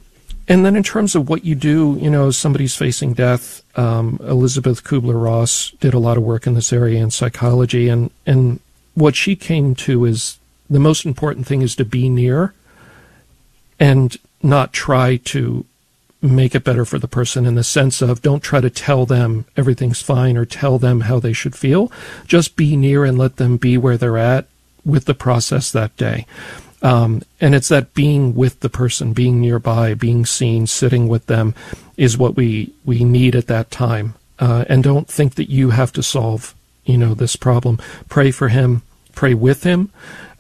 and then in terms of what you do, you know, somebody's facing death, um, Elisabeth Kubler-Ross did a lot of work in this area in psychology, and, and what she came to is the most important thing is to be near and not try to make it better for the person in the sense of don't try to tell them everything's fine or tell them how they should feel. Just be near and let them be where they're at with the process that day. Um, and it's that being with the person, being nearby, being seen, sitting with them is what we, we need at that time. Uh, and don't think that you have to solve you know, this problem. Pray for him, pray with him.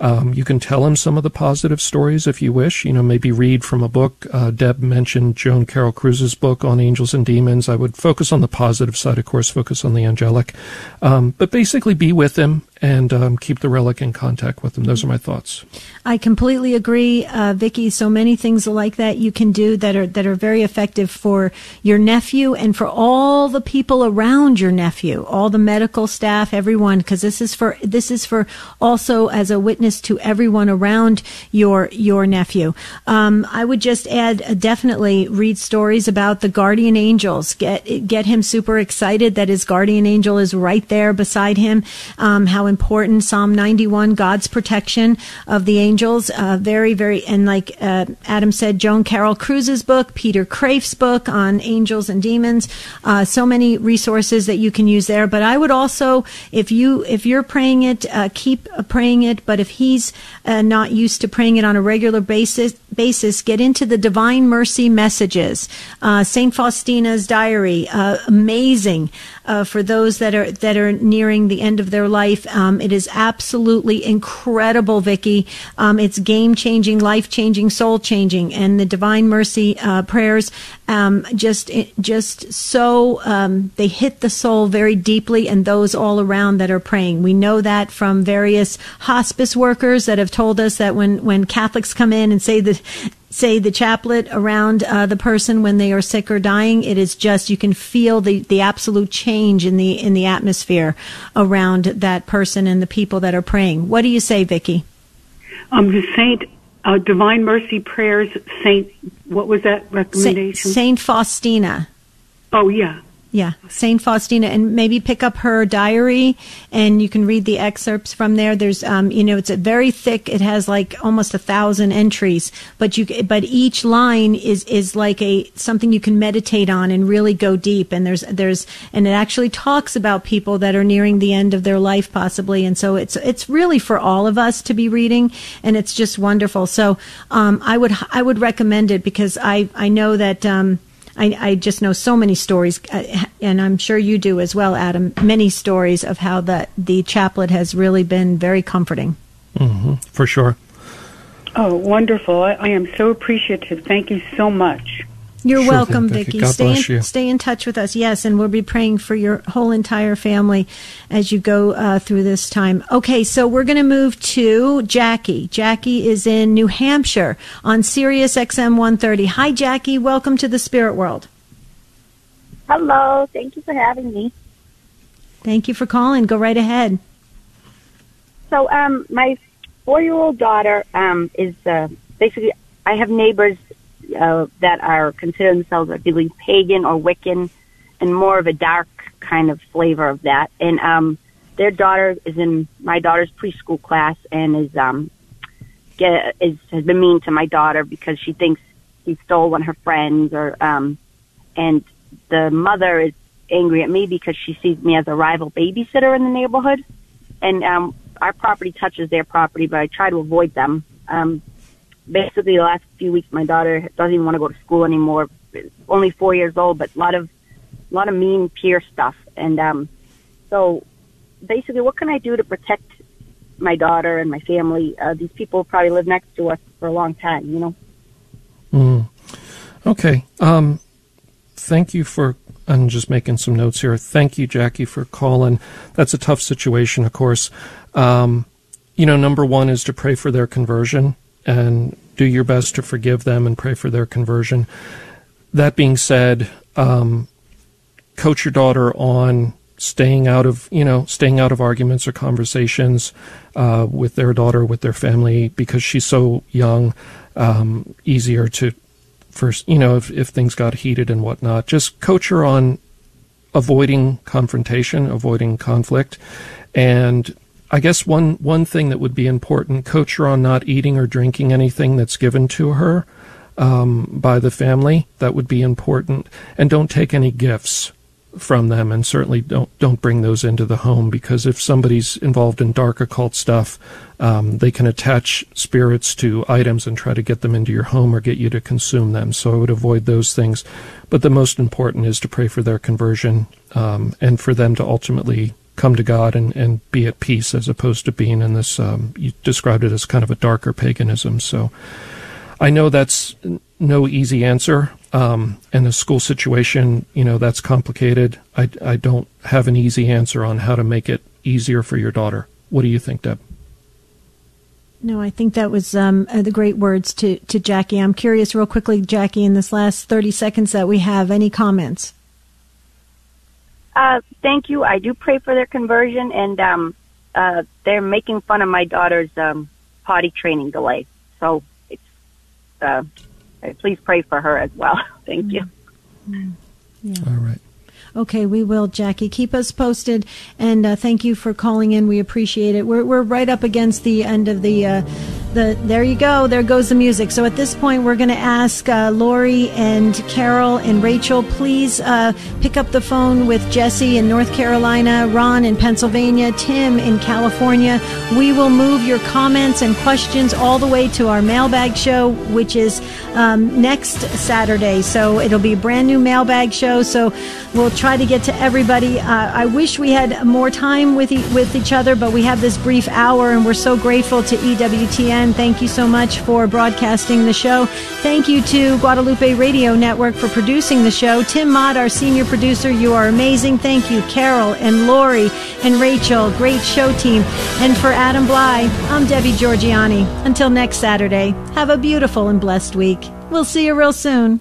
Um, you can tell him some of the positive stories if you wish. You know, maybe read from a book. Uh, Deb mentioned Joan Carroll Cruz's book on angels and demons. I would focus on the positive side, of course, focus on the angelic. Um, but basically be with him and um, keep the relic in contact with him. Those are my thoughts. I completely agree, uh, Vicki. So many things like that you can do that are that are very effective for your nephew and for all the people around your nephew, all the medical staff, everyone, because this is for this is for also as a witness to everyone around your your nephew. Um, I would just add, uh, definitely read stories about the guardian angels. Get get him super excited that his guardian angel is right there beside him. Um, how important Psalm 91, God's protection of the angels. Uh, very, very, and like uh, Adam said, Joan Carroll Cruz's book, Peter Kreeft's book on angels and demons. Uh, so many resources that you can use there. But I would also, if you if you're praying it, uh, keep praying it. But if he's uh, not used to praying it on a regular basis, basis get into the Divine Mercy messages. Uh, Saint Faustina's diary, uh, amazing uh, for those that are that are nearing the end of their life. Um, it is absolutely incredible, Vicky. Um, it's game changing, life changing, soul changing, and the Divine Mercy uh, prayers um, just just so um, they hit the soul very deeply, and those all around that are praying. We know that from various hospice workers that have told us that when when Catholics come in and say that say the chaplet around uh, the person when they are sick or dying. It is just you can feel the the absolute change in the in the atmosphere around that person and the people that are praying. What do you say, Vicky? Um, the Saint uh, Divine Mercy prayers, Saint. What was that recommendation? Saint Faustina. Oh yeah. Yeah, Saint Faustina, and maybe pick up her diary, and you can read the excerpts from there. There's, um, you know, it's a very thick. It has like almost a thousand entries, but you, but each line is is like a something you can meditate on and really go deep. And there's there's and it actually talks about people that are nearing the end of their life possibly, and so it's it's really for all of us to be reading, and it's just wonderful. So um, I would I would recommend it because I I know that. Um, I, I just know so many stories, uh, and I'm sure you do as well, Adam. Many stories of how the the chaplet has really been very comforting. Mm-hmm, for sure. Oh, wonderful! I, I am so appreciative. Thank you so much. You're sure welcome, thing, Vicki. God stay bless in, you. stay in touch with us. Yes, and we'll be praying for your whole entire family as you go uh, through this time. Okay, so we're going to move to Jackie. Jackie is in New Hampshire on Sirius XM 130. Hi, Jackie. Welcome to the Spirit World. Hello. Thank you for having me. Thank you for calling. Go right ahead. So, um, my four-year-old daughter um, is uh, basically. I have neighbors uh, that are consider themselves are either pagan or Wiccan, and more of a dark kind of flavor of that. And um, their daughter is in my daughter's preschool class and is um, get is has been mean to my daughter because she thinks he stole one of her friends or um, and the mother is angry at me because she sees me as a rival babysitter in the neighborhood, and um, our property touches their property, but I try to avoid them. Um, basically the last few weeks my daughter doesn't even want to go to school anymore. Only four years old but a lot of a lot of mean peer stuff. And um so basically what can i do to protect my daughter and my family? Uh, these people probably live next to us for a long time you know? Mm. okay um thank you for i'm just making some notes here. Thank you jackie for calling. That's a tough situation of course. Um you know number one is to pray for their conversion and do your best to forgive them and pray for their conversion. That being said, um, coach your daughter on staying out of you know staying out of arguments or conversations uh, with their daughter with their family because she's so young. Um, easier to first you know if, if things got heated and whatnot. Just coach her on avoiding confrontation, avoiding conflict, and I guess one one thing that would be important: coach her on not eating or drinking anything that's given to her um, by the family. That would be important, and don't take any gifts from them, and certainly don't don't bring those into the home because if somebody's involved in dark occult stuff, um, they can attach spirits to items and try to get them into your home or get you to consume them. So I would avoid those things. But the most important is to pray for their conversion um, and for them to ultimately come to God and, and be at peace as opposed to being in this, um, you described it as kind of a darker paganism. So I know that's no easy answer. Um, and the school situation, you know, that's complicated. I, I don't have an easy answer on how to make it easier for your daughter. What do you think, Deb? No, I think that was um, uh, the great words to, to Jackie. I'm curious, real quickly, Jackie, in this last 30 seconds that we have, any comments? Uh, thank you. I do pray for their conversion, and um, uh, they're making fun of my daughter's um, potty training delay. So it's, uh, please pray for her as well. thank you. Mm-hmm. Yeah. All right. Okay, we will, Jackie. Keep us posted, and uh, thank you for calling in. We appreciate it. We're we're right up against the end of the uh, the there you go. There goes the music. So at this point, we're going to ask uh, Lori and Carol and Rachel, please uh, pick up the phone with Jesse in North Carolina, Ron in Pennsylvania, Tim in California. We will move your comments and questions all the way to our mailbag show, which is um, next Saturday. So it'll be a brand new mailbag show. So we'll try to get to everybody. Uh, I wish we had more time with e- with each other, but we have this brief hour, and we're so grateful to EWTN. Thank you so much for broadcasting the show. Thank you to Guadalupe Radio Network for producing the show. Tim Mott, our senior producer, you are amazing. Thank you, Carol and Lori and Rachel. Great show team. And for Adam Blai, I'm Debbie Georgianni. Until next Saturday, have a beautiful and blessed week. We'll see you real soon.